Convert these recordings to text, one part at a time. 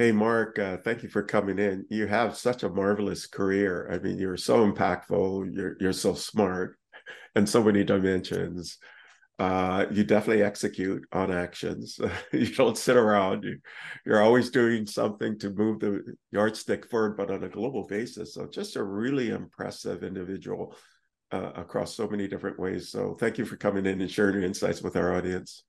Hey, Mark, uh, thank you for coming in. You have such a marvelous career. I mean, you're so impactful, you're, you're so smart, and so many dimensions. Uh, you definitely execute on actions. you don't sit around. You, you're always doing something to move the yardstick forward, but on a global basis. So, just a really impressive individual uh, across so many different ways. So, thank you for coming in and sharing your insights with our audience.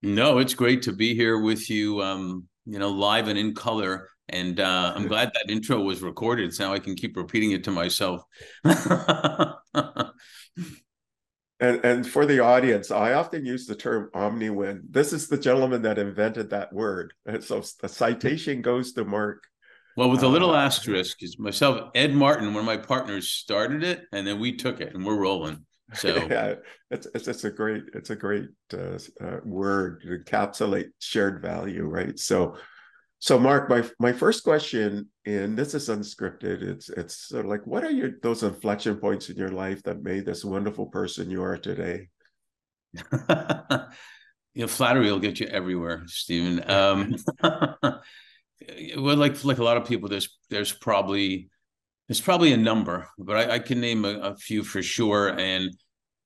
No, it's great to be here with you. Um, you know, live and in color. And uh, I'm glad that intro was recorded, so now I can keep repeating it to myself. and and for the audience, I often use the term omniwin. This is the gentleman that invented that word. And so the citation goes to Mark. Well, with a little uh, asterisk, is myself, Ed Martin, one of my partners, started it, and then we took it, and we're rolling. So yeah, it's it's, it's a great it's a great uh, uh, word to encapsulate shared value, right? So, so Mark, my my first question, and this is unscripted. It's it's sort of like, what are your those inflection points in your life that made this wonderful person you are today? you know, flattery will get you everywhere, Stephen. Um, well, like like a lot of people, there's there's probably there's probably a number, but I, I can name a, a, few for sure. And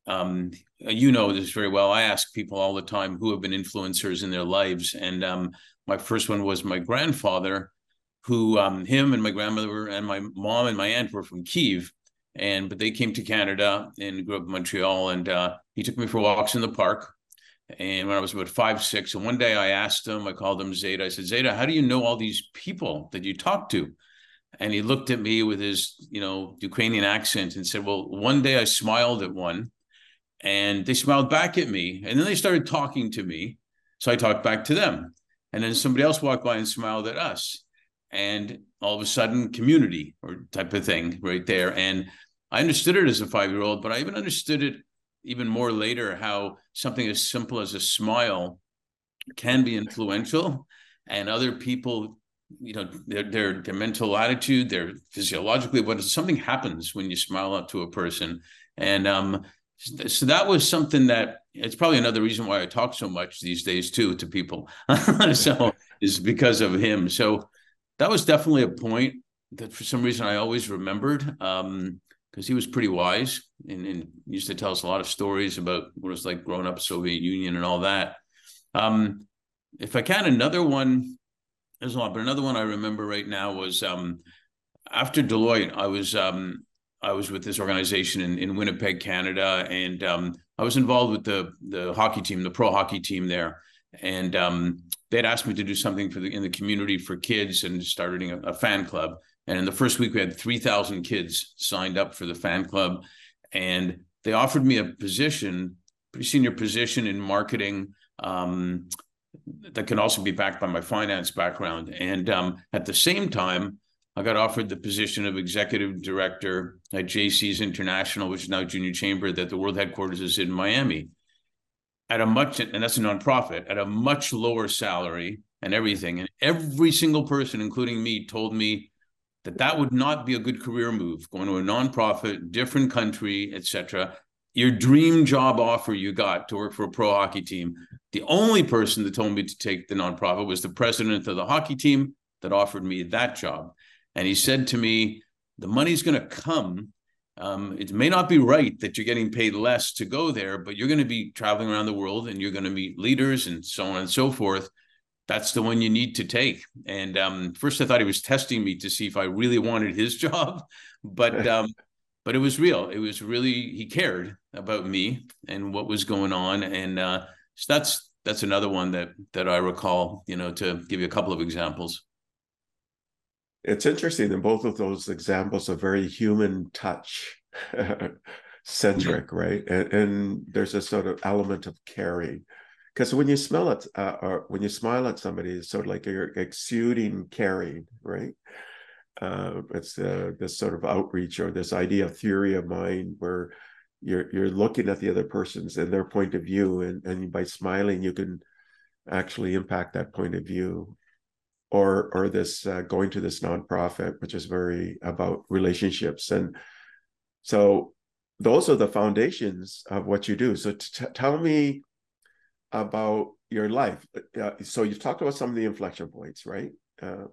um, you know this very well. I ask people all the time who have been influencers in their lives, and um, my first one was my grandfather, who um, him and my grandmother and my mom and my aunt were from Kiev, and but they came to Canada and grew up in Montreal, and uh, he took me for walks in the park. And when I was about five, six, and one day I asked him, I called him Zeta. I said, Zeta, how do you know all these people that you talk to? And he looked at me with his you know ukrainian accent and said well one day i smiled at one and they smiled back at me and then they started talking to me. So i talked back to them and then somebody else walked by and smiled at us. And all of a sudden community or type of thing right there. And i understood it as a five year old but i even understood it even more later how something as simple as a smile can be influential and other people you know their, their their mental attitude their physiologically what something happens when you smile up to a person and um so that was something that it's probably another reason why I talk so much these days too to people. so is because of him. So that was definitely a point that for some reason I always remembered um, because he was pretty wise and, and, used to tell us a lot of stories about what it was like growing up Soviet Union and all that. Um, if I can, another one there's a lot, but another one I remember right now was um, after Deloitte. I was um, I was with this organization in, in Winnipeg, Canada, and um, I was involved with the the hockey team, the pro hockey team there. And um, they'd asked me to do something for the in the community for kids and starting a, a fan club. And in the first week, we had three thousand kids signed up for the fan club, and they offered me a position, pretty senior position in marketing. Um, that can also be backed by my finance background. And um, at the same time, I got offered the position of executive director at JC's International, which is now Junior Chamber, that the world headquarters is in Miami. At a much, and that's a nonprofit, at a much lower salary and everything. And every single person, including me, told me that that would not be a good career move, going to a nonprofit, different country, etc your dream job offer you got to work for a pro hockey team. The only person that told me to take the nonprofit was the president of the hockey team that offered me that job. And he said to me, The money's going to come. Um, it may not be right that you're getting paid less to go there, but you're going to be traveling around the world and you're going to meet leaders and so on and so forth. That's the one you need to take. And um, first, I thought he was testing me to see if I really wanted his job, but um, but it was real. It was really he cared about me and what was going on, and uh, so that's that's another one that that I recall. You know, to give you a couple of examples. It's interesting that both of those examples are very human touch centric, right? And, and, there's a sort of element of caring. Because when you smell it, uh, or when you smile at somebody, it's sort of like you're exuding caring, right? uh, it's uh, this sort of outreach or this idea of theory of mind where you're you're looking at the other person's and their point of view and, and by smiling you can actually impact that point of view. Or or this uh, going to this nonprofit which is very about relationships. And so those are the foundations of what you do. So t- tell me about your life. Uh, so you've talked about some of the inflection points right? Uh,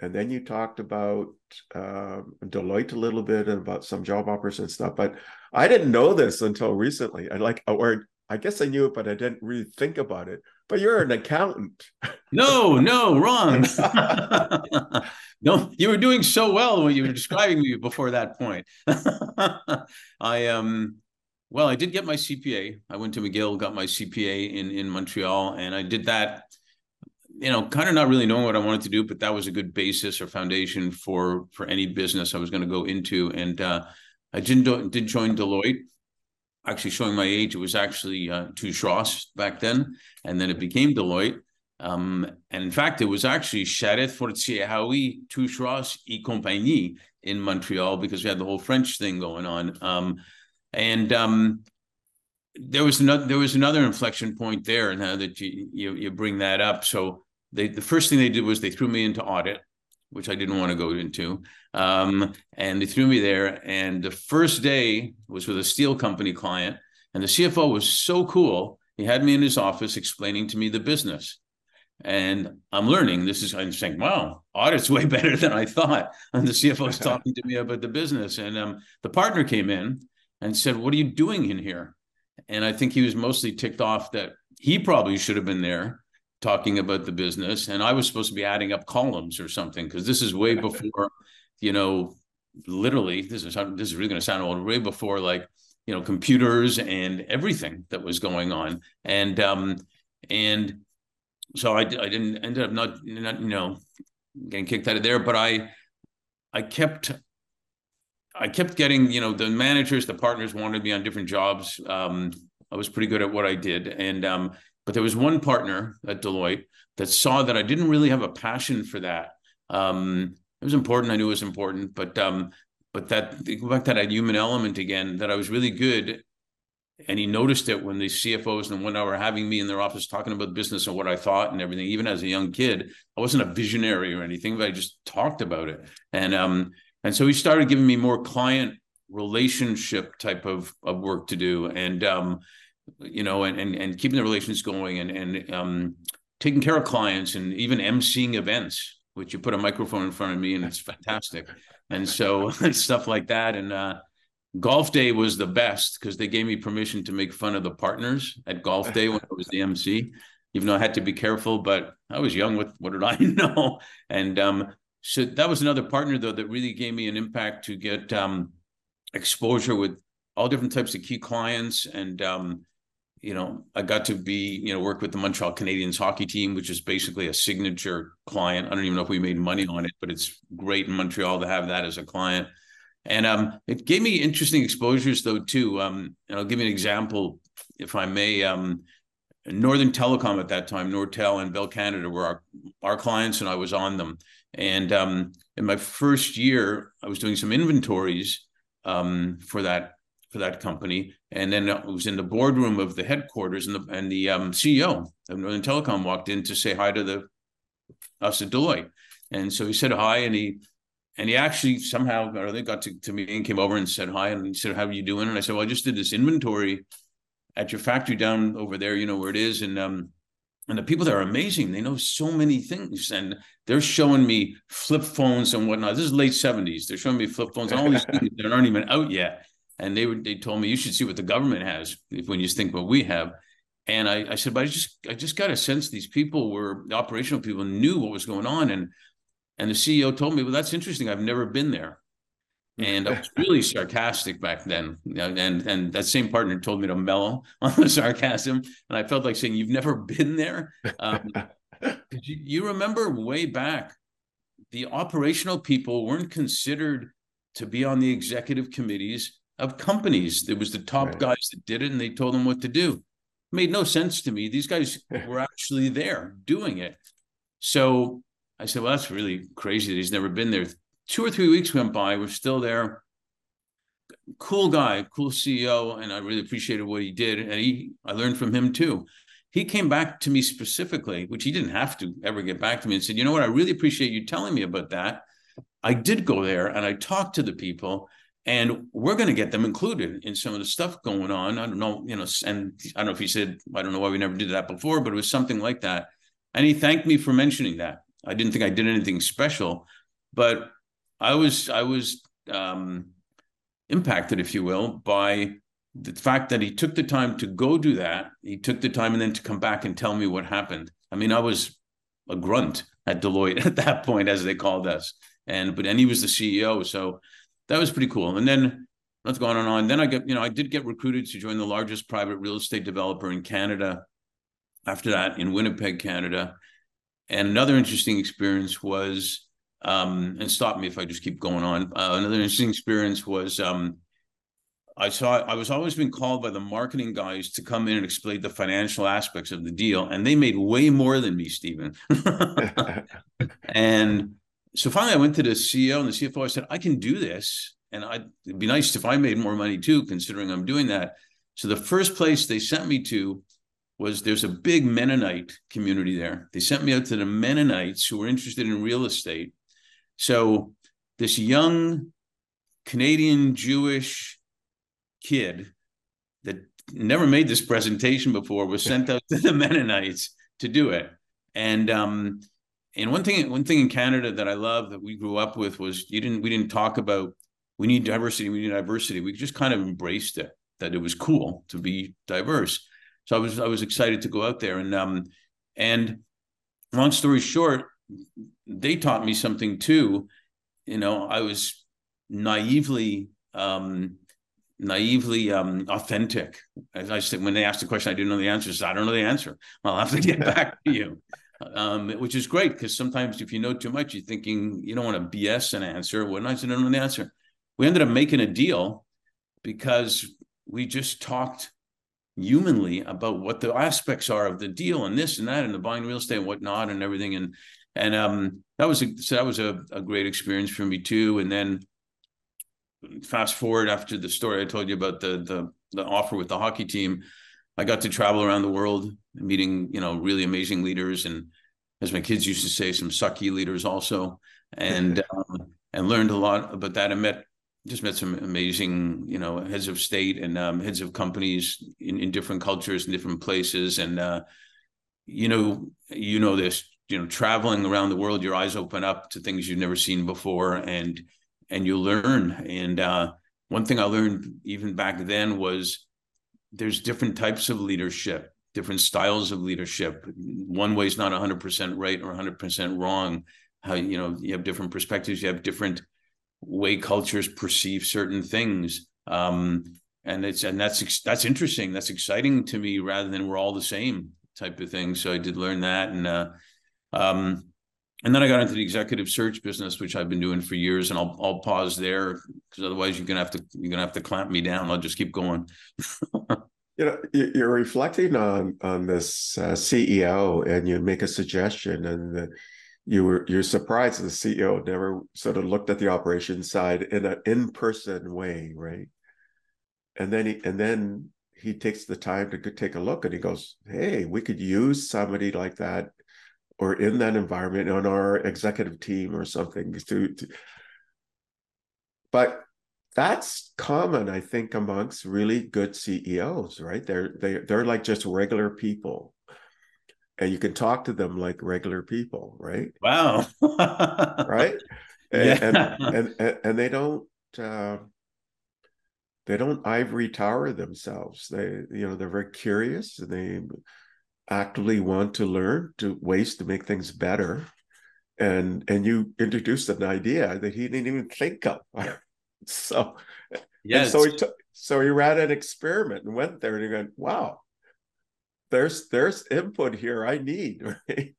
and then you talked about uh, Deloitte a little bit and about some job offers and stuff. But I didn't know this until recently. I like, or I guess I knew it, but I didn't really think about it. But you're an accountant. No, no, wrong. no, you were doing so well when you were describing me before that point. I um well, I did get my CPA. I went to McGill, got my CPA in in Montreal, and I did that you know, kind of not really knowing what I wanted to do, but that was a good basis or foundation for for any business I was going to go into. And uh, I didn't did join Deloitte. Actually, showing my age, it was actually uh, Touche back then, and then it became Deloitte. Um, and in fact, it was actually Charette Fortier Hawey Touche et Compagnie in Montreal because we had the whole French thing going on. Um, and um, there was another there was another inflection point there now that you, you you bring that up. So they the first thing they did was they threw me into audit, which I didn't want to go into, um, and they threw me there. And the first day was with a steel company client, and the CFO was so cool. He had me in his office explaining to me the business. And I'm learning. This is I'm saying, wow, audit's way better than I thought. And the CFO is talking to me about the business. And um, the partner came in and said, What are you doing in here? And I think he was mostly ticked off that he probably should have been there talking about the business and i was supposed to be adding up columns or something because this is way before you know literally this is this is really going to sound old way before like you know computers and everything that was going on. And um and so i, I didn't ended up not, not you know getting kicked out of there but i i kept i kept getting you know the managers the partners wanted me on different jobs. Um i was pretty good at what i did and um but there was one partner at Deloitte that saw that I didn't really have a passion for that. Um, it was important. I knew it was important, but um, but that go back to that human element again. That I was really good, and he noticed it when the CFOs and when were having me in their office talking about business and what I thought and everything. Even as a young kid, I wasn't a visionary or anything, but I just talked about it. And um, and so he started giving me more client relationship type of of work to do, and um, you know, and and, and keeping the relations going and and um, taking care of clients and even emceeing events, which you put a microphone in front of me and it's fantastic. And so stuff like that. And uh, golf day was the best because they gave me permission to make fun of the partners at golf day when I was the MC, even though I had to be careful, but I was young with what did I know? And um, so that was another partner though that really gave me an impact to get um, exposure with all different types of key clients and um, you know, I got to be, you know, work with the Montreal Canadiens hockey team, which is basically a signature client. I don't even know if we made money on it, but it's great in Montreal to have that as a client. And um, it gave me interesting exposures though too. Um, and I'll give you an example, if I may. Um, Northern Telecom at that time, Nortel and Bell Canada were our, our clients, and I was on them. And um, in my first year, I was doing some inventories um, for that for that company. And then it was in the boardroom of the headquarters, and the and the um, CEO of Northern Telecom walked in to say hi to the us at Deloitte. And so he said hi, and he and he actually somehow or they got to, to me and came over and said hi, and he said, "How are you doing?" And I said, "Well, I just did this inventory at your factory down over there, you know where it is, and um." And the people there are amazing. They know so many things, and they're showing me flip phones and whatnot. This is late seventies. They're showing me flip phones and all these things that aren't even out yet and they were they told me you should see what the government has if, when you think what we have. And I, I said but i just i just got a sense these people were the operational people knew what was going on. And and the ceo told me well that's interesting. I've never been there. And I was really sarcastic back then. And and that same partner told me to mellow on the sarcasm, and I felt like saying, "You've never been there." Um, you, you remember way back, the operational people weren't considered to be on the executive committees of companies. There was the top right. guys that did it, and they told them what to do. It made no sense to me. These guys were actually there doing it. So I said, "Well, that's really crazy that he's never been there." Two or three weeks went by. We're still there. Cool guy, cool CEO, and I really appreciated what he did. And he, I learned from him too. He came back to me specifically, which he didn't have to ever get back to me, and said, "You know what? I really appreciate you telling me about that. I did go there and I talked to the people." And we're going to get them included in some of the stuff going on. I don't know, you know, and I don't know if he said, I don't know why we never did that before, but it was something like that. And he thanked me for mentioning that. I didn't think I did anything special, but I was I was um, impacted, if you will, by the fact that he took the time to go do that. He took the time and then to come back and tell me what happened. I mean, I was a grunt at Deloitte at that point, as they called us, and but and he was the CEO, so that was pretty cool. And then that's going on and on. Then I get, you know, I did get recruited to join the largest private real estate developer in Canada. After that, in Winnipeg, Canada, and another interesting experience was, um, and stop me if I just keep going on. Uh, another interesting experience was um, I saw I was always being called by the marketing guys to come in and explain the financial aspects of the deal, and they made way more than me, Stephen. and so finally, I went to the CEO and the CFO. I said, "I can do this, and I'd, it'd be nice if I made more money too, considering I'm doing that." So the first place they sent me to was there's a big Mennonite community there. They sent me out to the Mennonites who were interested in real estate. So this young Canadian Jewish kid that never made this presentation before was sent out to the Mennonites to do it. And um, and one thing one thing in Canada that I love that we grew up with was you didn't we didn't talk about we need diversity, we need diversity. We just kind of embraced it, that it was cool to be diverse. So I was I was excited to go out there and um and long story short, they taught me something too. You know, I was naively um naively um, authentic. As I said, when they asked the question, I didn't know the answer. I don't know the answer. I'll have to get back to you. Um, which is great because sometimes if you know too much, you're thinking you don't want to BS an answer. Said I don't know the answer, we ended up making a deal because we just talked humanly about what the aspects are of the deal and this and that and the buying real estate and whatnot and everything. And and um that was a so that was a, a great experience for me too. And then fast forward after the story I told you about the the the offer with the hockey team, I got to travel around the world, meeting you know really amazing leaders, and as my kids used to say, some sucky leaders also, and um, and learned a lot about that. I met just met some amazing you know heads of state and um, heads of companies in, in different cultures and different places, and uh, you know you know this you know traveling around the world, your eyes open up to things you've never seen before, and and you learn. And uh, one thing I learned even back then was there's different types of leadership, different styles of leadership. One way is not 100% right or 100% wrong. How you know you have different perspectives, you have different way cultures perceive certain things. Um, and it's and that's that's interesting. That's exciting to me rather than we're all the same type of thing. So I did learn that, and uh, um, and then I got into the executive search business, which I've been doing for years, and I'll I'll pause there because otherwise you're gonna have to you're gonna have to clamp me down. I'll just keep going. you know, you're reflecting on on this uh, CEO, and you make a suggestion, and the, you were you're surprised the CEO never sort of looked at the operation side in an in person way, right? And then he and then he takes the time to take a look, and he goes, "Hey, we could use somebody like that or in that environment on our executive team or something to, to but that's common i think amongst really good ceos right? They're they, they're like just regular people. And you can talk to them like regular people right? Wow. Right? And, yeah. and, and, and and they don't uh, they don't ivory tower themselves. They you know they're very curious and they actively want to learn to ways to make things better. And and you introduced an idea that he didn't even think of. So yeah so he took so he ran an experiment and went there and he went wow there's there's input here i need right?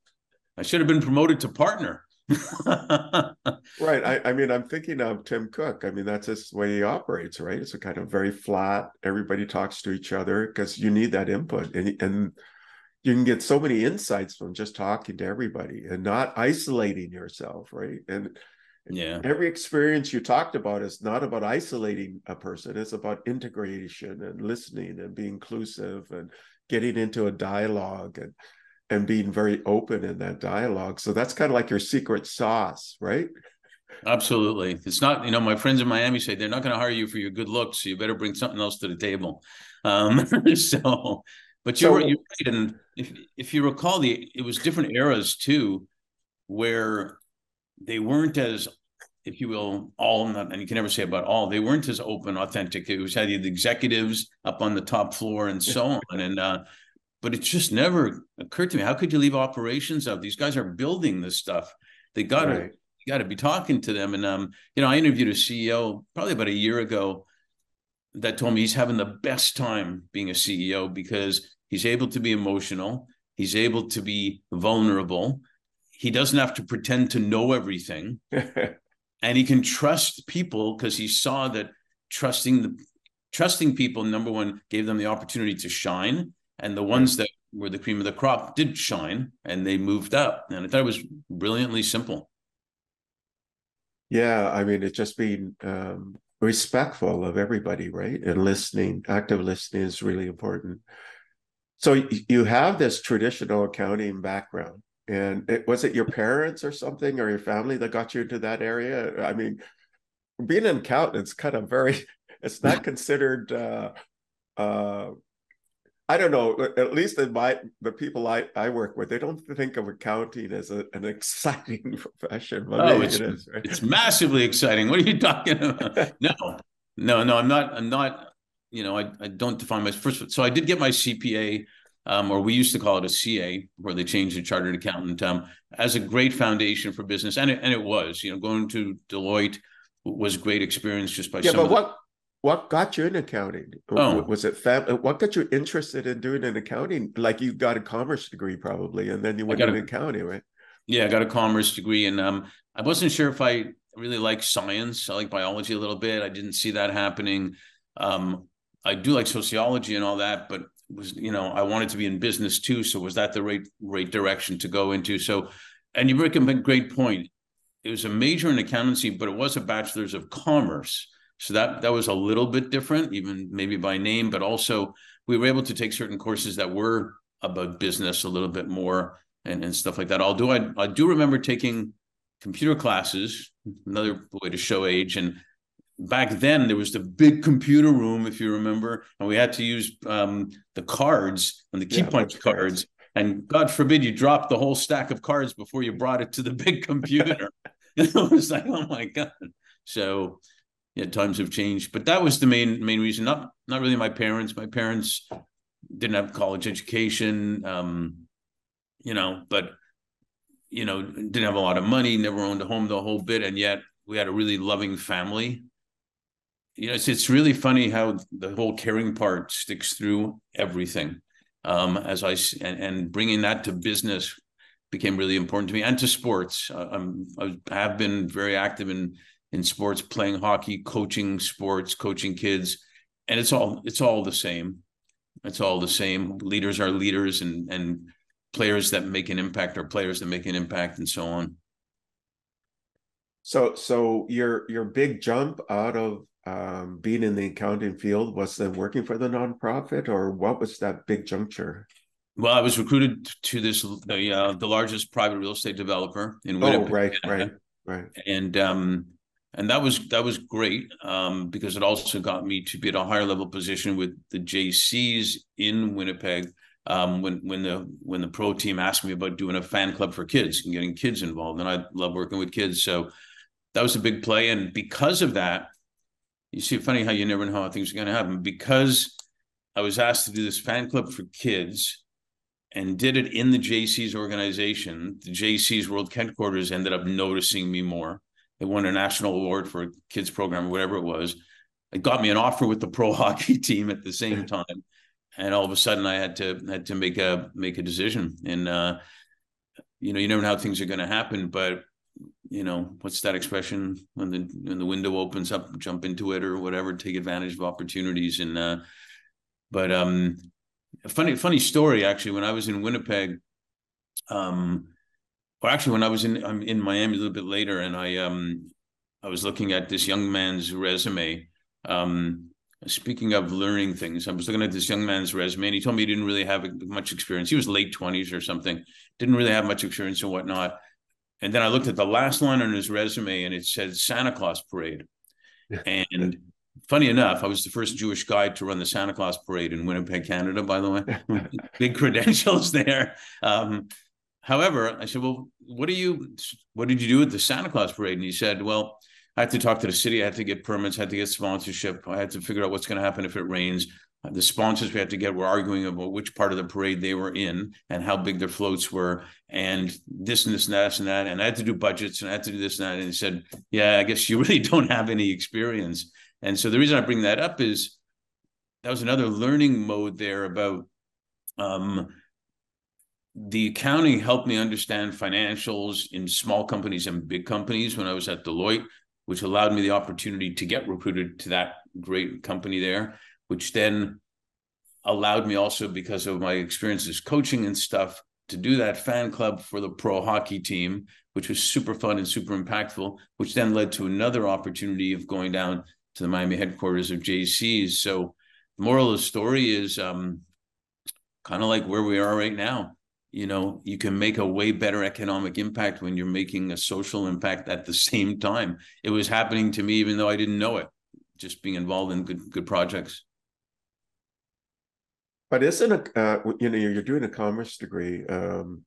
I should have been promoted to partner. Right. I, I mean i'm thinking of tim cook. I mean that's his way he operates right? It's a kind of very flat everybody talks to each other because you need that input. And and you can get so many insights from just talking to everybody and not isolating yourself right? And yeah. every experience you talked about is not about isolating a person it's about integration and listening and being inclusive and getting into a dialogue and and being very open in that dialogue. So that's kind of like your secret sauce right? Absolutely. It's not you know my friends in miami say they're not going to hire you for your good looks so you better bring something else to the table. Um so but you're, so, you're right, and if if you recall, the it was different eras too, where they weren't as if you will, all and you can never say about all. They weren't as open, authentic. It was had the executives up on the top floor and so on, and uh, but it just never occurred to me. How could you leave operations out? These guys are building this stuff. They got to right. got to be talking to them. And um, you know, I interviewed a CEO probably about a year ago that told me he's having the best time being a CEO because he's able to be emotional, he's able to be vulnerable, he doesn't have to pretend to know everything, and he can trust people because he saw that trusting the trusting people number one gave them the opportunity to shine. And the ones that were the cream of the crop did shine and they moved up. And i thought it was brilliantly simple. Yeah i mean it's just being um, respectful of everybody, right? And listening, active listening is really important. So you have this traditional accounting background, and it, was it your parents or something or your family that got you into that area? I mean, being an accountant is kind of very. It's not considered uh, uh, I don't know. At least in my the people I, I work with, they don't think of accounting as a, an exciting profession. But oh, it's, it is, right? it's massively exciting. What are you talking about? no, no, no. I'm not. I'm not. You know, I, I don't define my first. So I did get my CPA, um, or we used to call it a CA, where they changed the chartered accountant, um, as a great foundation for business, and it, and it was. You know, going to Deloitte was a great experience just by. Yeah, but what what got you in accounting? Oh. Was it family? What got you interested in doing an accounting? Like you got a commerce degree probably, and then you went into accounting, right? Yeah, I got a commerce degree, and um, I wasn't sure if I really like science. I like biology a little bit. I didn't see that happening. Um, I do like sociology and all that, but was you know I wanted to be in business too. So was that the right right direction to go into? So, and you make a great point. It was a major in accountancy, but it was a bachelor's of commerce. So that that was a little bit different, even maybe by name, but also we were able to take certain courses that were about business a little bit more and, and stuff like that. Although I I do remember taking computer classes, another way to show age. And back then there was the big computer room, if you remember, and we had to use um, the cards and the key yeah, punch cards. And God forbid you drop the whole stack of cards before you brought it to the big computer. it was like, oh my God. So yeah, times have changed. But that was the main main reason. Not not really my parents. My parents didn't have college education. Um, you know, but you know, didn't have a lot of money, never owned a home the whole bit, and yet we had a really loving family. You know, it's it's really funny how the whole caring part sticks through everything. Um, as I and, and bringing that to business became really important to me and to sports. Uh, I'm I have been very active in in sports, playing hockey, coaching sports, coaching kids, and it's all it's all the same. It's all the same. Leaders are leaders, and and players that make an impact are players that make an impact, and so on. So, so your your big jump out of um, being in the accounting field was then working for the nonprofit, or what was that big juncture? Well, I was recruited to this the uh, the largest private real estate developer in Winnipeg. Oh, right, Canada. right, right. And um, and that was that was great um, because it also got me to be at a higher level position with the JCs in Winnipeg. Um, when when the when the pro team asked me about doing a fan club for kids and getting kids involved, and I love working with kids, so that was a big play. And because of that, you see, funny how you never know how things are going to happen. Because I was asked to do this fan club for kids, and did it in the JC's organization, the JC's World Headquarters ended up noticing me more they won a national award for a kids program or whatever it was. It got me an offer with the pro hockey team at the same time, and all of a sudden I had to had to make a make a decision. And uh, you know, you never know how things are going to happen, but you know, what's that expression? When the when the window opens up, jump into it or whatever, take advantage of opportunities. And uh, but um, funny funny story actually. When I was in Winnipeg, um, well, actually, when I was in I'm in Miami a little bit later, and I um I was looking at this young man's resume. Um, speaking of learning things, I was looking at this young man's resume, and he told me he didn't really have much experience. He was late twenties or something, didn't really have much experience and whatnot. And then I looked at the last line on his resume, and it said Santa Claus Parade. and funny enough, I was the first Jewish guy to run the Santa Claus Parade in Winnipeg, Canada. By the way, big credentials there. Um, However, I said, "Well, what do you? What did you do at the Santa Claus parade?" And he said, "Well, I had to talk to the city. I had to get permits. I had to get sponsorship. I had to figure out what's going to happen if it rains. The sponsors we had to get were arguing about which part of the parade they were in and how big their floats were, and this and this and that and that. And I had to do budgets and I had to do this and that. And he said, "Yeah, I guess you really don't have any experience." And so the reason I bring that up is that was another learning mode there about um, the accounting helped me understand financials in small companies and big companies when I was at Deloitte, which allowed me the opportunity to get recruited to that great company there, which then allowed me also because of my experiences coaching and stuff to do that fan club for the pro hockey team, which was super fun and super impactful, which then led to another opportunity of going down to the Miami headquarters of JC's. So the moral of the story is um, kind of like where we are right now. You know, you can make a way better economic impact when you're making a social impact at the same time. It was happening to me, even though I didn't know it, just being involved in good good projects. But isn't it, uh, you know, you're doing a commerce degree, um,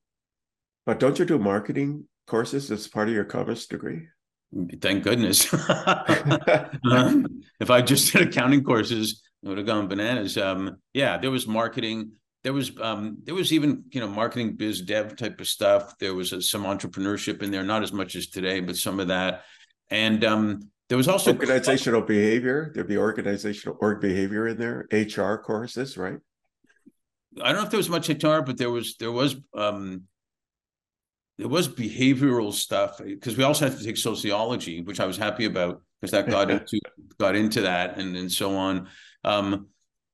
but don't you do marketing courses as part of your commerce degree? Thank goodness. if I just did accounting courses, it would have gone bananas. Um, yeah, there was marketing. There was um, there was even you know marketing biz dev type of stuff. There was a, some entrepreneurship in there, not as much as today, but some of that. And um, there was also organizational behavior. There'd be organizational org behavior in there. HR courses, right? I don't know if there was much HR, but there was there was um, there was behavioral stuff because we also had to take sociology, which I was happy about because that got into got into that and and so on. Um,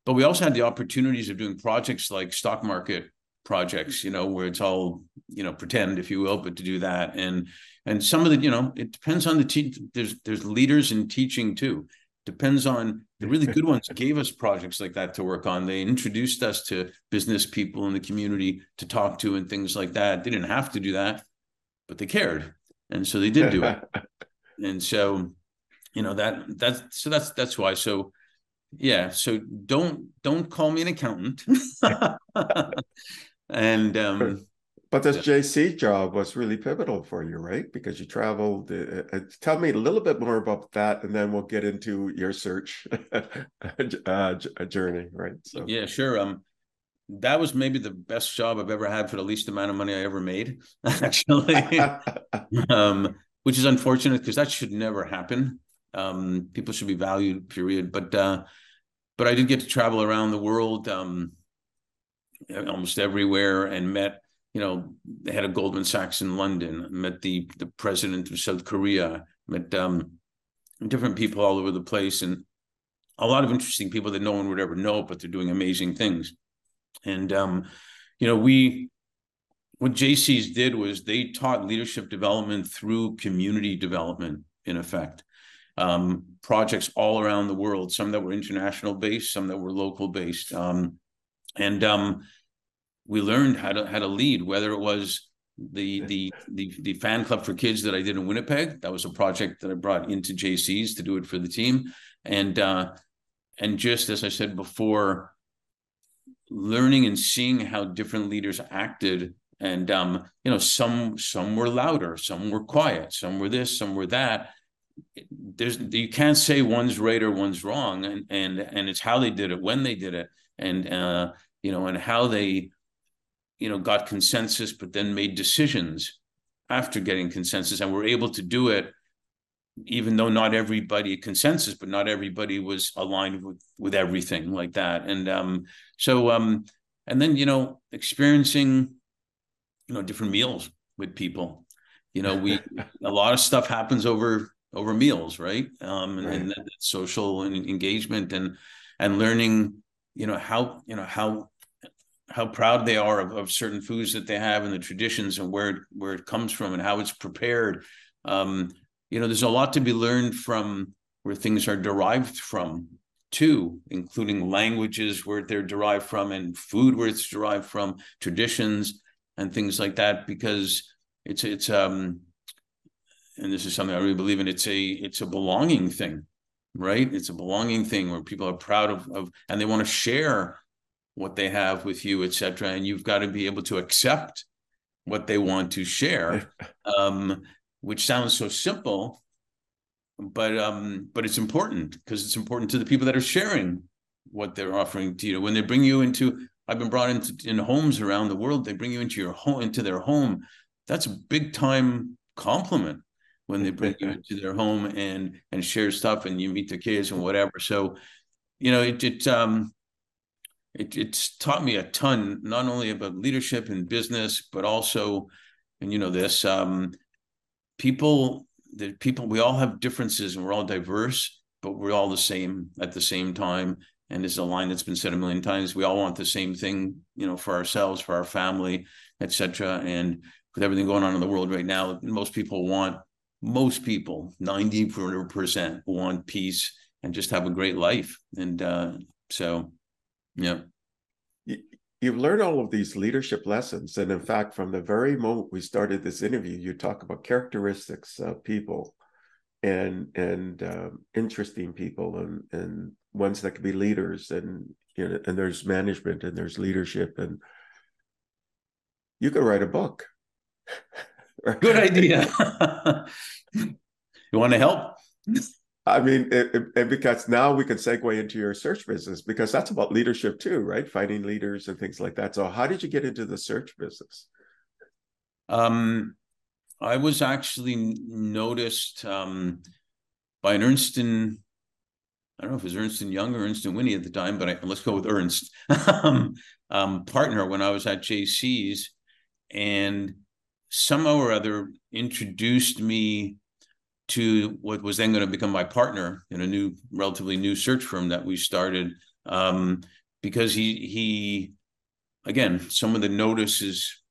but we also had the opportunities of doing projects like stock market projects, you know, where it's all you know pretend, if you will, but to do that and and some of the you know it depends on the te- there's there's leaders in teaching too depends on the really good ones gave us projects like that to work on. They introduced us to business people in the community to talk to and things like that. They didn't have to do that but they cared and so they did do it. And so you know that that's so that's that's why. So yeah so don't don't call me an accountant. And um but this JC job was really pivotal for you, right? Because you traveled. Uh, uh, tell me a little bit more about that, and then we'll get into your search uh, journey, right? So yeah, sure. Um, that was maybe the best job I've ever had for the least amount of money I ever made, actually. um, which is unfortunate because that should never happen. Um, people should be valued, period. But uh, but I did get to travel around the world, um, almost everywhere, and met you know, the head of Goldman Sachs in London, met the the president of South Korea, met um, different people all over the place, and a lot of interesting people that no one would ever know, but they're doing amazing things. And um, you know, we what JCs did was they taught leadership development through community development, in effect. Um, projects all around the world, some that were international based, some that were local based. Um, and um, we learned how to how to lead, whether it was the the the the fan club for kids that I did in Winnipeg. That was a project that I brought into JC's to do it for the team, and uh, and just as I said before, learning and seeing how different leaders acted, and um, you know, some some were louder, some were quiet, some were this, some were that. There's you can't say one's right or one's wrong, and and and it's how they did it, when they did it, and uh, you know, and how they you know, got consensus, but then made decisions after getting consensus, and were able to do it, even though not everybody consensus, but not everybody was aligned with with everything like that. And um, so, um, and then you know, experiencing, you know, different meals with people. You know, we a lot of stuff happens over over meals, right? Um, and, right. and social and engagement and and learning, you know, how you know how how proud they are of, of certain foods that they have and the traditions and where where it comes from and how it's prepared. Um, you know, there's a lot to be learned from where things are derived from too, including languages where they're derived from and food where it's derived from, traditions and things like that. Because it's it's um, and this is something I really believe in. It's a it's a belonging thing, right? It's a belonging thing where people are proud of, of and they want to share what they have with you, etc. And you've got to be able to accept what they want to share, um, which sounds so simple, but um, but it's important because it's important to the people that are sharing what they're offering to you. When they bring you into, I've been brought into in homes around the world. They bring you into your home, into their home. That's a big time compliment when they bring you into their home and and share stuff and you meet the kids and whatever. So, you know, it it um it it's taught me a ton, not only about leadership and business, but also, and you know this, um, people the people we all have differences and we're all diverse, but we're all the same at the same time. And this is a line that's been said a million times. We all want the same thing, you know, for ourselves, for our family, etc. And with everything going on in the world right now, most people want most people, 90% want peace and just have a great life. And uh, so, yeah. You've learned all of these leadership lessons. And in fact, from the very moment we started this interview, you talk about characteristics of people and and um, interesting people and and ones that can be leaders and you know and there's management and there's leadership and you could write a book Good idea. you want to help? I mean, it, it, because now we can segue into your search business because that's about leadership too, right? Finding leaders and things like that. So, how did you get into the search business? Um, I was actually noticed um, by an Ernst and I don't know if it was Ernst and Young or Ernst and Whinney at the time, but I, let's go with Ernst um, um, partner when I was at JC's, and somehow or other introduced me to what was then going to become my partner in a new, relatively new search firm that we started. Um, because he he again, some of the notices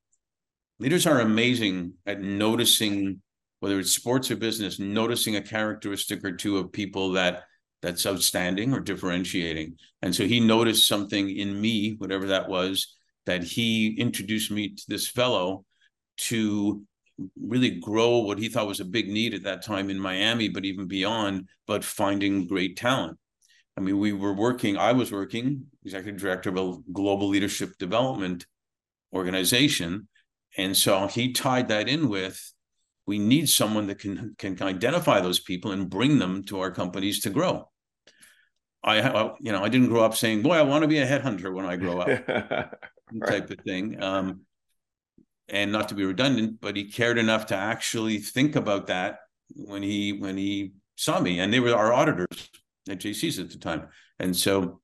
leaders are amazing at noticing whether it's sports or business, noticing a characteristic or two of people that that's outstanding or differentiating. And so he noticed something in me, whatever that was, that he introduced me to this fellow to really grow what he thought was a big need at that time in Miami, but even beyond, but finding great talent. I mean, we were working, I was working, executive director of a global leadership development organization. And so he tied that in with we need someone that can can identify those people and bring them to our companies to grow. I, you know, I didn't grow up saying, "Boy, I want to be a headhunter when I grow up," right. type of thing. Um, and not to be redundant, but he cared enough to actually think about that when he when he saw me, and they were our auditors at JC's at the time, and so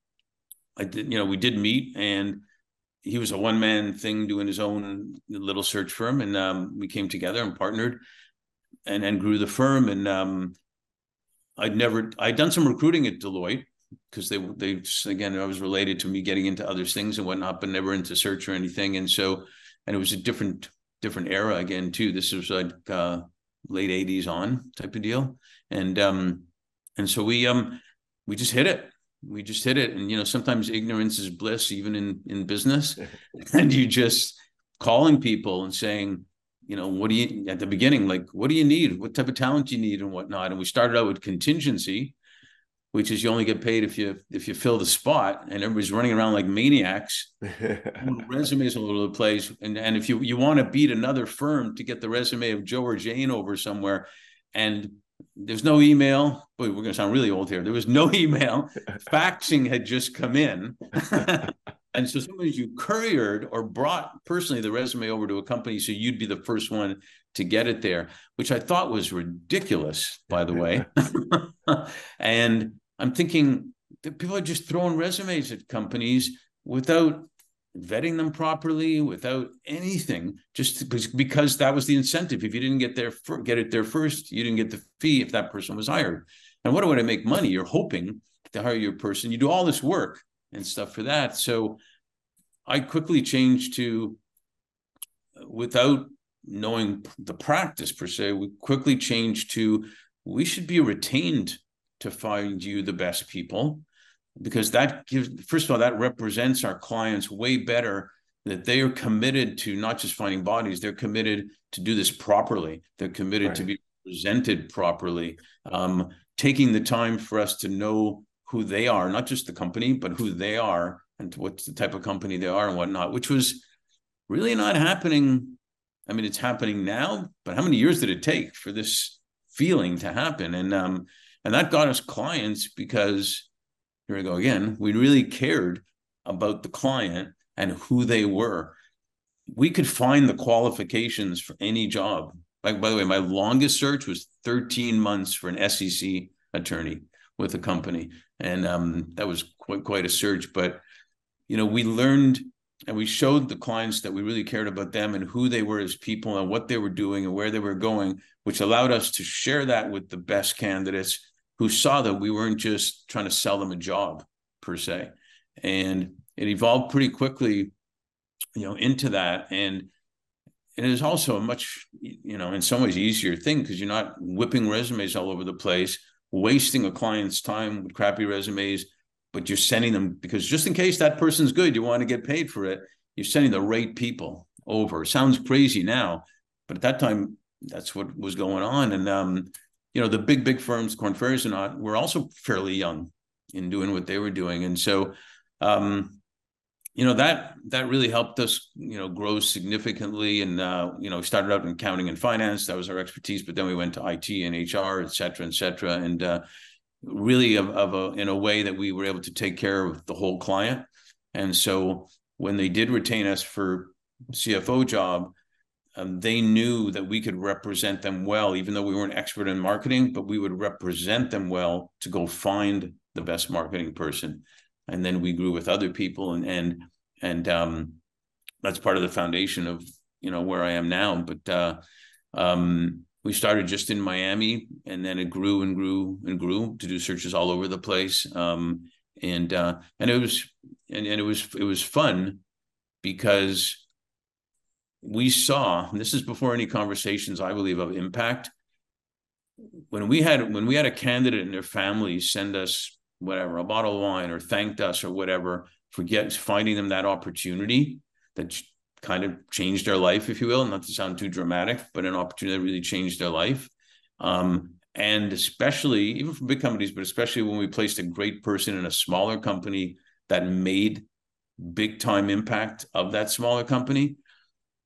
I did, you know, we did meet, and he was a one man thing doing his own little search firm, and um, we came together and partnered, and and grew the firm, and um, I'd never I'd done some recruiting at Deloitte because they they again I was related to me getting into other things and whatnot, but never into search or anything, and so and it was a different different era again too. This was like uh, late '80s on type of deal, and um, and so we um we just hit it. We just hit it, and you know sometimes ignorance is bliss, even in in business, and you just calling people and saying, you know, what do you at the beginning like, what do you need? What type of talent do you need and whatnot? And we started out with contingency, which is you only get paid if you if you fill the spot and everybody's running around like maniacs. Resumes all over the place and and if you you want to beat another firm to get the resume of joe or jane over somewhere and there's no email boy we're going to sound really old here there was no email faxing had just come in. And so sometimes you couriered or brought personally the resume over to a company so you'd be the first one to get it there which i thought was ridiculous by the way. And I'm thinking that people are just throwing resumes at companies without vetting them properly, without anything, just because that was the incentive. If you didn't get there, get it there first, you didn't get the fee if that person was hired. And what way to make money? You're hoping to hire your person. You do all this work and stuff for that. So I quickly changed to without knowing the practice per se, we quickly changed to we should be retained to find you the best people because that gives first of all that represents our clients way better that they are committed to not just finding bodies they're committed to do this properly they're committed right. to be presented properly um, taking the time for us to know who they are not just the company but who they are and what the type of company they are and whatnot which was really not happening i mean it's happening now but how many years did it take for this feeling to happen. And um, and that got us clients because here we go again. We really cared about the client and who they were. We could find the qualifications for any job. Like by the way, my longest search was 13 months for an SEC attorney with a company, and um, that was quite quite a search. But you know, we learned and we showed the clients that we really cared about them and who they were as people and what they were doing and where they were going, which allowed us to share that with the best candidates who saw that we weren't just trying to sell them a job per se. And it evolved pretty quickly, you know, into that. And it is also a much, you know, in some ways easier thing because you're not whipping resumes all over the place, wasting a client's time with crappy resumes, but you're sending them because just in case that person's good, you want to get paid for it. You're sending the right people over. Sounds crazy now, but at that time, that's what was going on. And um, you know, the big, big firms, Korn Ferry's and not, were also fairly young in doing what they were doing. And so, um, you know, that, that really helped us, you know, grow significantly. And, uh, you know, we started out in accounting and finance. That was our expertise. But then we went to IT and HR, et cetera, et cetera. And, uh, really of, of a, in a way that we were able to take care of the whole client. And so when they did retain us for CFO job, um, they knew that we could represent them well, even though we weren't expert in marketing, but we would represent them well to go find the best marketing person. And then we grew with other people and and and um, that's part of the foundation of you know where I am now. But uh, um, we started just in Miami, and then it grew and grew and grew to do searches all over the place. Um, and uh, and it was and, and it was it was fun because we saw this is before any conversations i believe of impact. When we had when we had a candidate and their family send us whatever a bottle of wine or thanked us or whatever for get, finding them that opportunity that kind of changed their life if you will not to sound too dramatic but an opportunity that really changed their life. Um, and especially even for big companies but especially when we placed a great person in a smaller company that made big time impact of that smaller company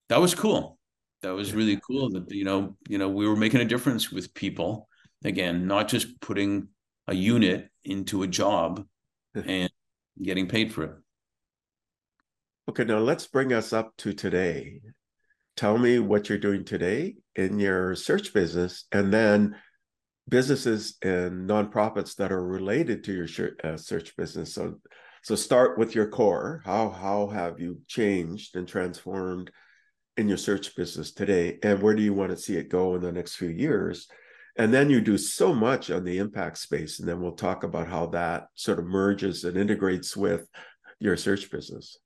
that was cool. That was really cool. That you know, you know, we were making a difference with people. Again, not just putting a unit into a job and getting paid for it. Okay, now let's bring us up to today. Tell me what you're doing today in your search business, and then businesses and nonprofits that are related to your uh, search business. So, so start with your core. How how have you changed and transformed in your search business today and where do you want to see it go in the next few years? And then you do so much on the impact space and then we'll talk about how that sort of merges and integrates with your search business.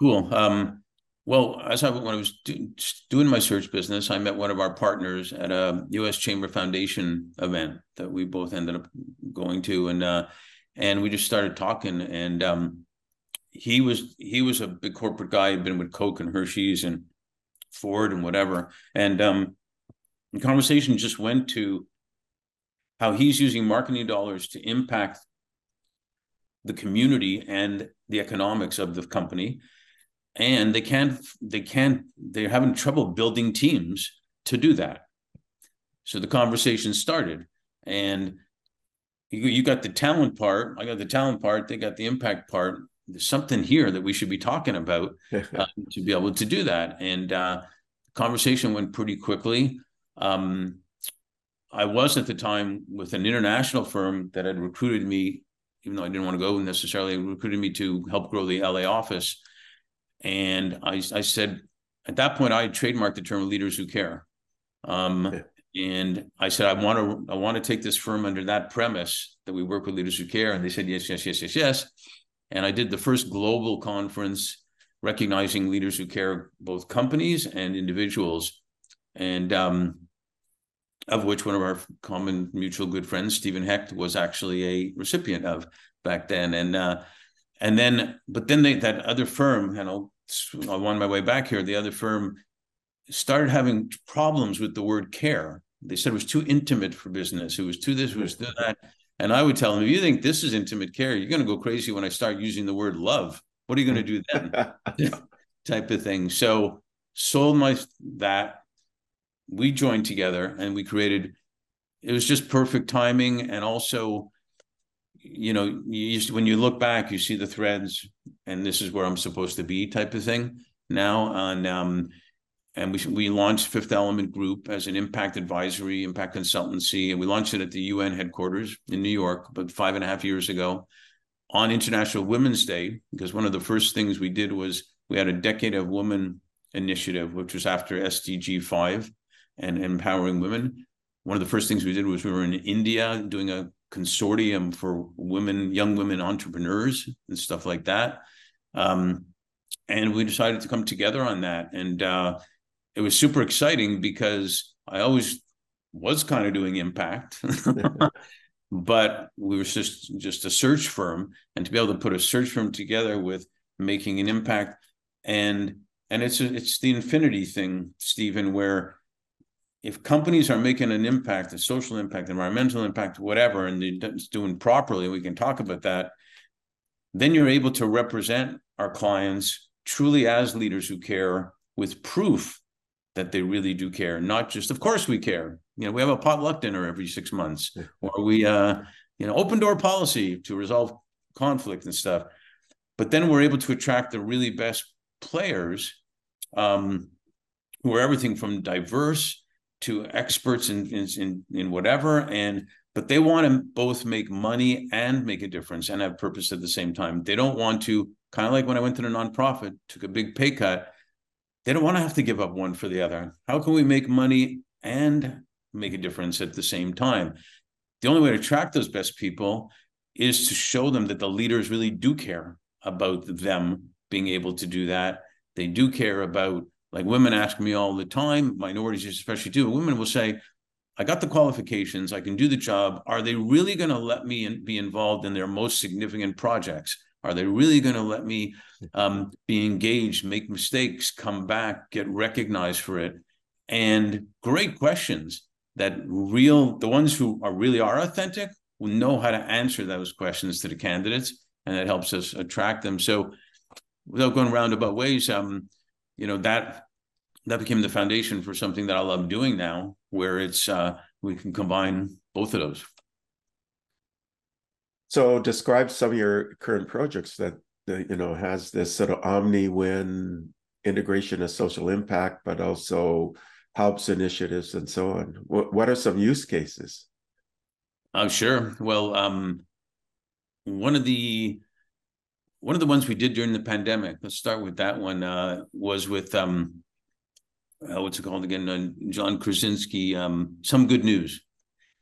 Cool. Um, well as i when i was do, doing my search business i met one of our partners at a us chamber foundation event that we both ended up going to and uh, and we just started talking and um, he was he was a big corporate guy had been with coke and hershey's and Ford and whatever. And um, the conversation just went to how he's using marketing dollars to impact the community and the economics of the company. And they can't, they can't, they're having trouble building teams to do that. So the conversation started. And you, you got the talent part, I got the talent part, they got the impact part there's something here that we should be talking about uh, to be able to do that. And uh, conversation went pretty quickly. Um, I was at the time with an international firm that had recruited me, even though I didn't want to go necessarily, recruited me to help grow the LA office. And I, I said, at that point, I trademarked the term "leaders who care," um, yeah. and I said, I want to, I want to take this firm under that premise that we work with leaders who care. And they said, yes, yes, yes, yes, yes. And I did the first global conference recognizing leaders who care, both companies and individuals. And um, of which one of our common mutual good friends, Stephen Hecht, was actually a recipient of back then. And uh, and then, but then they, that other firm, and I'll, I'll on my way back here, the other firm started having problems with the word care. They said it was too intimate for business. It was too this, it was too that. And I would tell them, if you think this is intimate care, you're going to go crazy when I start using the word love. What are you going to do then? type of thing. So sold my that. We joined together and we created it was just perfect timing, and also, you know, you used, when you look back, you see the threads, and this is where I'm supposed to be, type of thing. Now, on um, and we we launched Fifth Element Group as an impact advisory, impact consultancy, and we launched it at the UN headquarters in New York about five and a half years ago on International Women's Day. Because one of the first things we did was we had a Decade of Women initiative, which was after SDG five and empowering women. One of the first things we did was we were in India doing a consortium for women, young women entrepreneurs and stuff like that. Um, and we decided to come together on that. And uh, it was super exciting because I always was kind of doing impact, but we were just just a search firm, and to be able to put a search firm together with making an impact, and and it's a, it's the infinity thing, Stephen, where if companies are making an impact, a social impact, environmental impact, whatever, and it's doing properly, we can talk about that. Then you're able to represent our clients truly as leaders who care with proof that they really do care, not just, of course, we care. You know, we have a potluck dinner every six months, or we, uh, you know, open door policy to resolve conflict and stuff. But then we're able to attract the really best players, um, who are everything from diverse to experts in in in whatever, and but they want to both make money and make a difference and have purpose at the same time. They don't want to kind of like when I went to the nonprofit, took a big pay cut they don't want to have to give up one for the other. How can we make money and make a difference at the same time? The only way to attract those best people is to show them that the leaders really do care about them being able to do that. They do care about, like women ask me all the time, minorities especially too. Women will say, I got the qualifications, I can do the job. Are they really going to let me in, be involved in their most significant projects? Are they really going to let me um, be engaged, make mistakes, come back, get recognized for it? And great questions that real, the ones who are really are authentic will know how to answer those questions to the candidates, and that helps us attract them. So, without going roundabout ways, um, you know that that became the foundation for something that I love doing now, where it's uh, we can combine both of those. So describe some of your current projects that, that you know has this sort of omni-win integration of social impact, but also helps initiatives and so on. What, what are some use cases? Oh, sure. Well, um, one of the one of the ones we did during the pandemic. Let's start with that one. Uh, was with um, uh, what's it called again? Uh, John Krasinski. Um, some good news.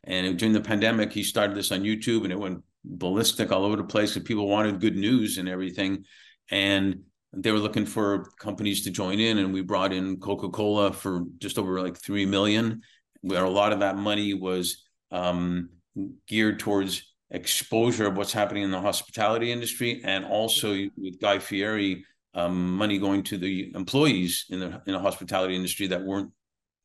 And during the pandemic, he started this on YouTube, and it went ballistic all over the place and people wanted good news and everything. And they were looking for companies to join in, and we brought in Coca Cola for just over like three million. Where a lot of that money was um, geared towards exposure of what's happening in the hospitality industry, and also with Guy Fieri, um, money going to the employees in the in the hospitality industry that weren't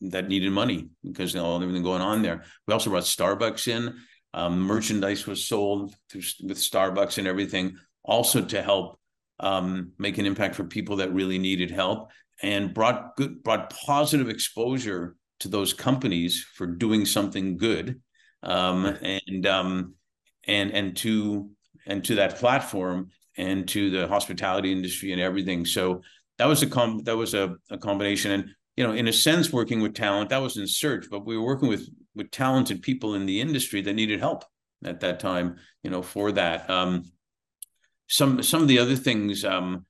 that needed money because you know everything going on there. We also brought Starbucks in um, merchandise was sold through, with Starbucks and everything, also to help um, make an impact for people that really needed help, and brought good, brought positive exposure to those companies for doing something good, um, and um, and and to and to that platform and to the hospitality industry and everything. So that was a com- that was a, a combination, and you know, in a sense, working with talent that was in search, but we were working with with talented people in the industry that needed help at that time, you know, for that. Um, some some of the other things, um,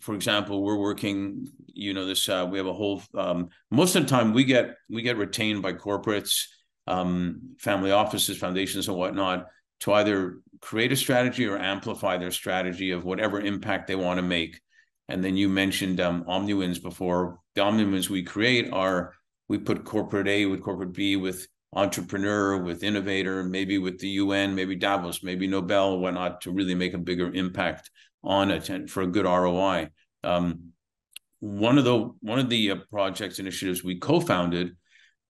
for example, we're working, you know, this uh, we have a whole. Um, most of the time, we get we get retained by corporates, um, family offices, foundations, and whatnot to either create a strategy or amplify their strategy of whatever impact they want to make. And then you mentioned um, OmniWins before. The OmniWins we create are we put corporate A with corporate B with entrepreneur, with innovator, maybe with the UN, maybe Davos, maybe Nobel, whatnot, to really make a bigger impact on it and for a good ROI. Um, one of the one of the uh, projects initiatives we co-founded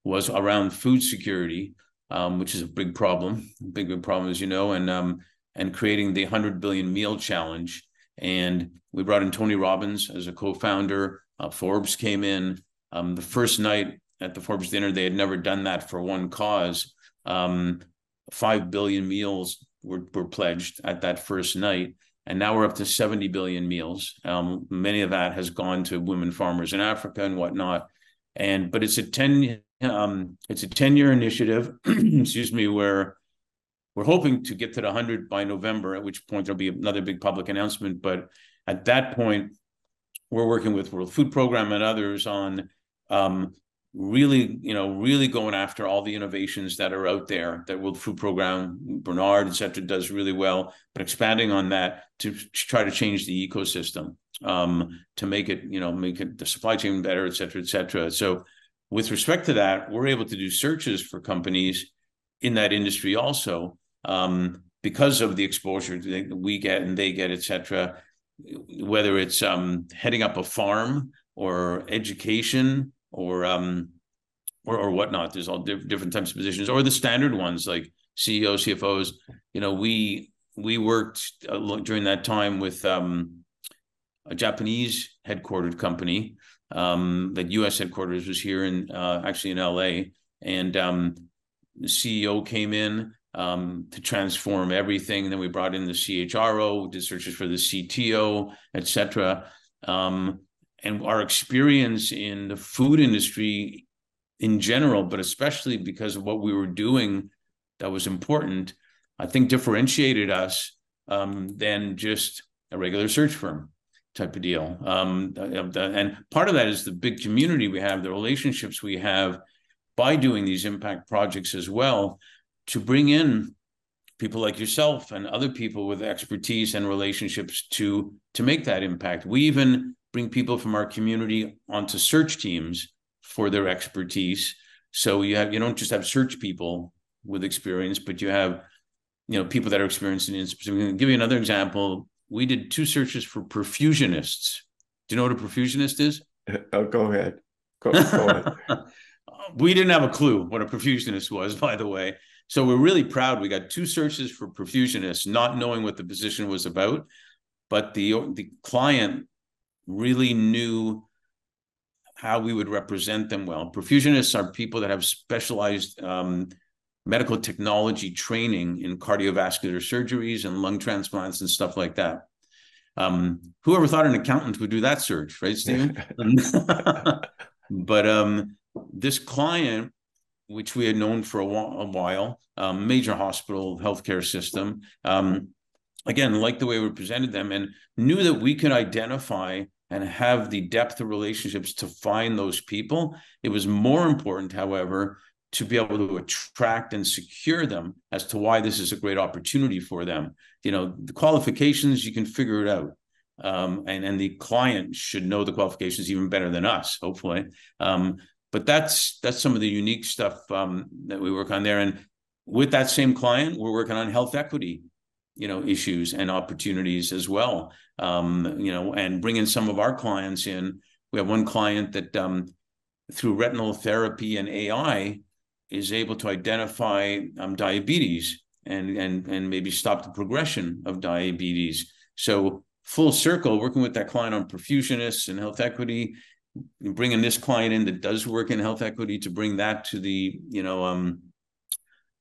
was around food security, um, which is a big problem, big big problem as you know, and um, and creating the 100 billion meal challenge. And we brought in Tony Robbins as a co-founder. Uh, Forbes came in. Um, the first night at the Forbes dinner. They had never done that for one cause. Um, five billion meals were, were pledged at that first night, and now we're up to 70 billion meals. Um, many of that has gone to women farmers in Africa and whatnot. And but it's a 10 um, it's a 10 year initiative, excuse me, where we're hoping to get to the 100 by November, at which point there'll be another big public announcement. But at that point, we're working with World Food Program and others on um, really, you know, really going after all the innovations that are out there that World Food Program, Bernard, et cetera, does really well, but expanding on that to try to change the ecosystem, um, to make it, you know, make it the supply chain better, et cetera, et cetera. So with respect to that, we're able to do searches for companies in that industry also, um, because of the exposure that we get and they get, et cetera, whether it's um, heading up a farm or education or um or, or whatnot. There's all diff- different types of positions, or the standard ones like CEOs, CFOs. You know, we we worked uh, during that time with um, a Japanese headquartered company. Um, that U.S. headquarters was here in uh, actually in L.A. and um, the CEO came in um, to transform everything. Then we brought in the CHRO, did searches for the CTO, etc. Um, and our experience in the food industry in general, but especially because of what we were doing that was important, I think differentiated us um, than just a regular search firm type of deal. Um, and part of that is the big community we have, the relationships we have by doing these impact projects as well to bring in people like yourself and other people with expertise and relationships to to make that impact. We even bring people from our community onto search teams for their expertise. So you have you don't just have search people with experience, but you have you know people that are experienced in specific. give you another example. We did two searches for perfusionists. Do you know what a perfusionist is? Oh, go ahead. Go, go ahead. we didn't have a clue what a perfusionist was, by the way. So we're really proud. We got two searches for perfusionists, not knowing what the position was about, but the the client really knew how we would represent them well. Perfusionists are people that have specialized um, medical technology training in cardiovascular surgeries and lung transplants and stuff like that. Um, whoever thought an accountant would do that search, right, Stephen? but um, this client, which we had known for a while, a while um, major hospital healthcare system, um, again, liked the way we presented them and knew that we could identify and have the depth of relationships to find those people. It was more important, however, to be able to attract and secure them as to why this is a great opportunity for them. You know, the qualifications, you can figure it out. Um, and, and the client should know the qualifications even better than us, hopefully. Um, but that's that's some of the unique stuff um, that we work on there. And with that same client, we're working on health equity you know issues and opportunities as well. Um, you know and bringing some of our clients in. We have one client that um, through retinal therapy and ai is able to identify um, diabetes and and and maybe stop the progression of diabetes. So full circle working with that client on perfusionists and health equity bringing this client in that does work in health equity to bring that to the you know um,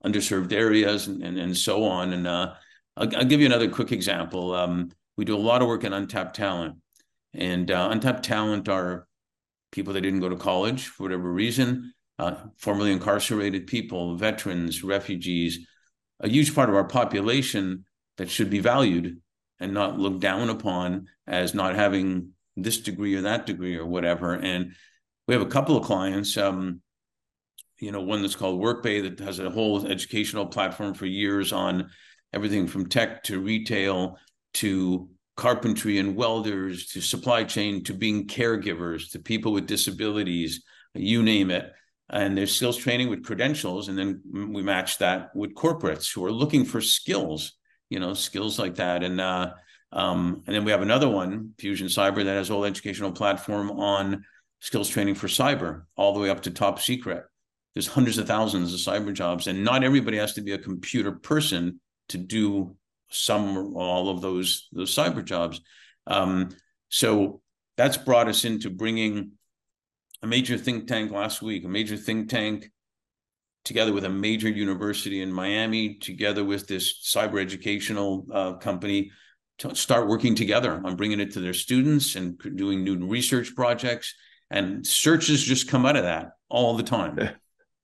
underserved areas and, and, and so on. And uh, I'll, I'll give you another quick example. Um, we do a lot of work in untapped talent, and uh, untapped talent are people that didn't go to college for whatever reason, uh, formerly incarcerated people, veterans, refugees, a huge part of our population that should be valued and not looked down upon as not having this degree or that degree or whatever. And we have a couple of clients. Um, you know, one that's called Workbay that has a whole educational platform for years on everything from tech to retail to carpentry and welders to supply chain to being caregivers to people with disabilities, you name it. And there's skills training with credentials. And then we match that with corporates who are looking for skills, you know, skills like that. And, uh, um, and then we have another one, Fusion Cyber, that has a whole educational platform on skills training for cyber, all the way up to top secret. There's hundreds of thousands of cyber jobs, and not everybody has to be a computer person to do some or all of those those cyber jobs. Um, so that's brought us into bringing a major think tank last week, a major think tank together with a major university in Miami, together with this cyber educational uh, company, to start working together on bringing it to their students and doing new research projects. And searches just come out of that all the time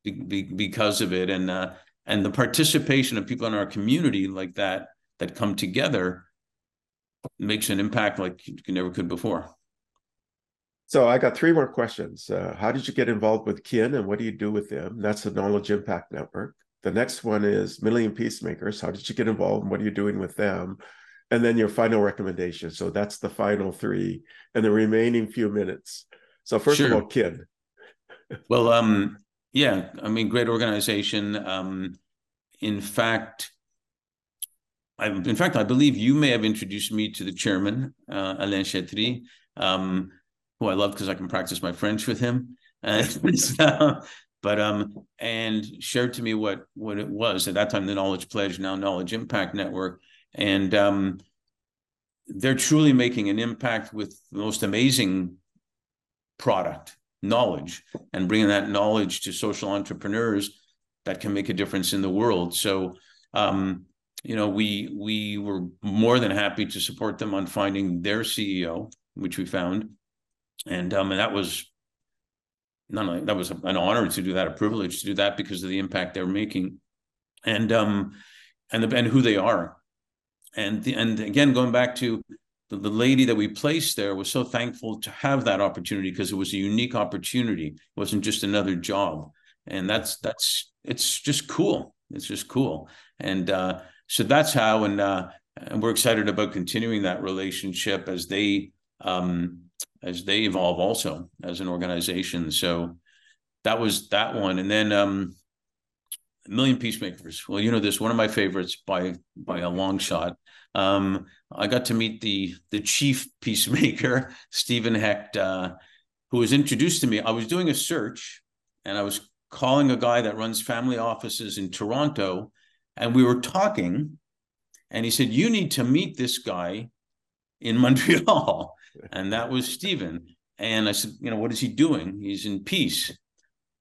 be, be, because of it. And uh, and the participation of people in our community like that that come together makes an impact like you never could before. So I got three more questions. Uh, how did you get involved with Kin and what do you do with them? That's the Knowledge Impact Network. The next one is Million Peacemakers. How did you get involved and what are you doing with them? And then your final recommendation. So that's the final three and the remaining few minutes. So first sure. of all, Kin. well, um, yeah, I mean, great organization. Um, in fact, I, in fact, I believe you may have introduced me to the chairman, uh, Alain Chetry. Um, who I love because I can practice my French with him. And so, but um, and shared to me what what it was at that time, the Knowledge Pledge, now Knowledge Impact Network, and um, they're truly making an impact with the most amazing product, knowledge, and bringing that knowledge to social entrepreneurs that can make a difference in the world. So. Um, you know, we we were more than happy to support them on finding their CEO, which we found, and um, and that was not only that was an honor to do that, a privilege to do that because of the impact they're making, and um, and the and who they are, and the, and again going back to the, the lady that we placed there was so thankful to have that opportunity because it was a unique opportunity. It wasn't just another job, and that's that's it's just cool. It's just cool, and uh, so that's how and uh, and we're excited about continuing that relationship as they um, as they evolve also as an organization. So that was that one, and then um, million peacemakers. Well, you know this one of my favorites by by a long shot. Um, I got to meet the the chief peacemaker, Stephen Hecht, uh, who was introduced to me. I was doing a search, and I was calling a guy that runs family offices in Toronto, and we were talking, and he said, "You need to meet this guy in Montreal." and that was Stephen. And I said, you know, what is he doing? He's in peace.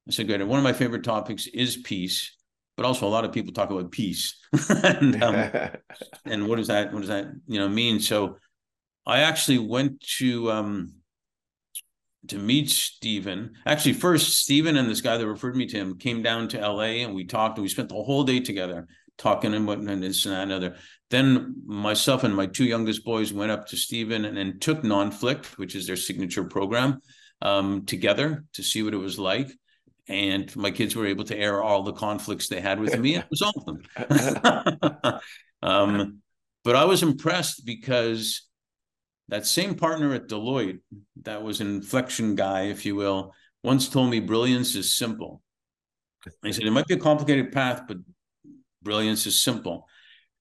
I said, good. one of my favorite topics is peace, but also a lot of people talk about peace. and, um, and what does that, what does that, you know, mean? So I actually went to, um, to meet Stephen. Actually, first, Stephen and this guy that referred me to him came down to LA and we talked and we spent the whole day together talking and what and this and that and other. Then myself and my two youngest boys went up to Stephen and, and took Nonflict, which is their signature program, um, together to see what it was like. And my kids were able to air all the conflicts they had with me and resolve them. um, but I was impressed because that same partner at Deloitte, that was an inflection guy, if you will, once told me brilliance is simple. He said it might be a complicated path, but Brilliance is simple.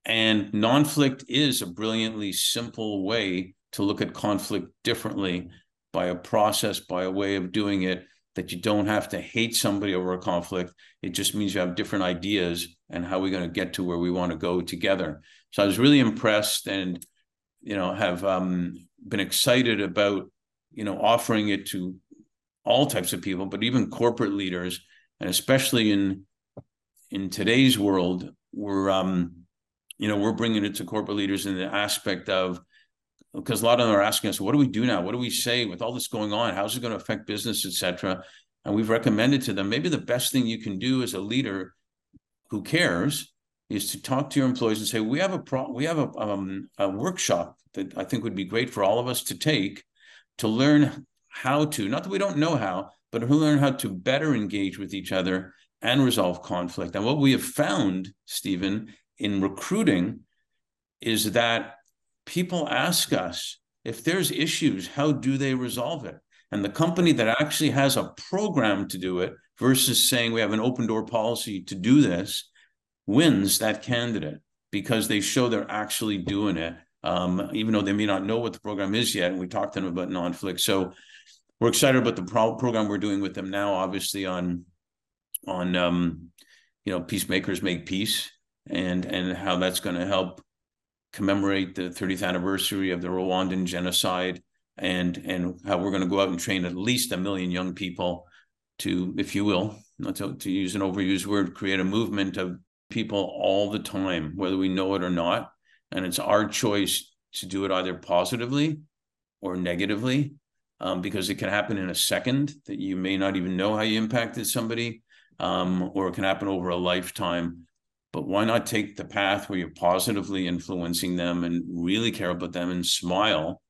And Nonflict is a brilliantly simple way to look at conflict differently by a process, by a way of doing it that you don't have to hate somebody over a conflict. It just means you have different ideas and how we're going to get to where we want to go together. So I was really impressed and, you know, have um, been excited about, you know, offering it to all types of people, but even corporate leaders, and especially in in today's world, we're um, you know, we're bringing it to corporate leaders in the aspect of because a lot of them are asking us, what do we do now? What do we say with all this going on? How's it going to affect business, etc. And we've recommended to them maybe the best thing you can do as a leader who cares is to talk to your employees and say, we have a pro- we have a, um, a workshop that I think would be great for all of us to take to learn how to, not that we don't know how, but to learn how to better engage with each other and resolve conflict. And what we have found, Stephen, in recruiting is that people ask us if there's issues, how do they resolve it? And the company that actually has a program to do it versus saying we have an open door policy to do this wins that candidate because they show they're actually doing it, um, even though they may not know what the program is yet. And we talked to them about Nonflict. So we're excited about the pro- program we're doing with them now, obviously on on um, you know peacemakers make peace and and how that's going to help commemorate the 30th anniversary of the Rwandan genocide and and how we're going to go out and train at least a million young people to, if you will, not to, to use an overused word, create a movement of people all the time, whether we know it or not. And it's our choice to do it either positively or negatively, um, because it can happen in a second that you may not even know how you impacted somebody, um, or it can happen over a lifetime. But why not take the path where you're positively influencing them and really care about them and smile?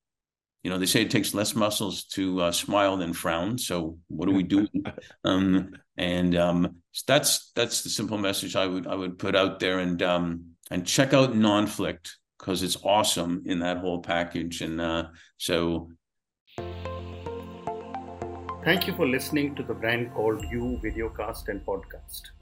You know they say it takes less muscles to uh, smile than frown so what do we do? Um, and um, that's that's the simple message i would i would put out there and um, and check out nonflict because it's awesome in that whole package and uh, so. Thank you for listening to the brand called you videocast and podcast. a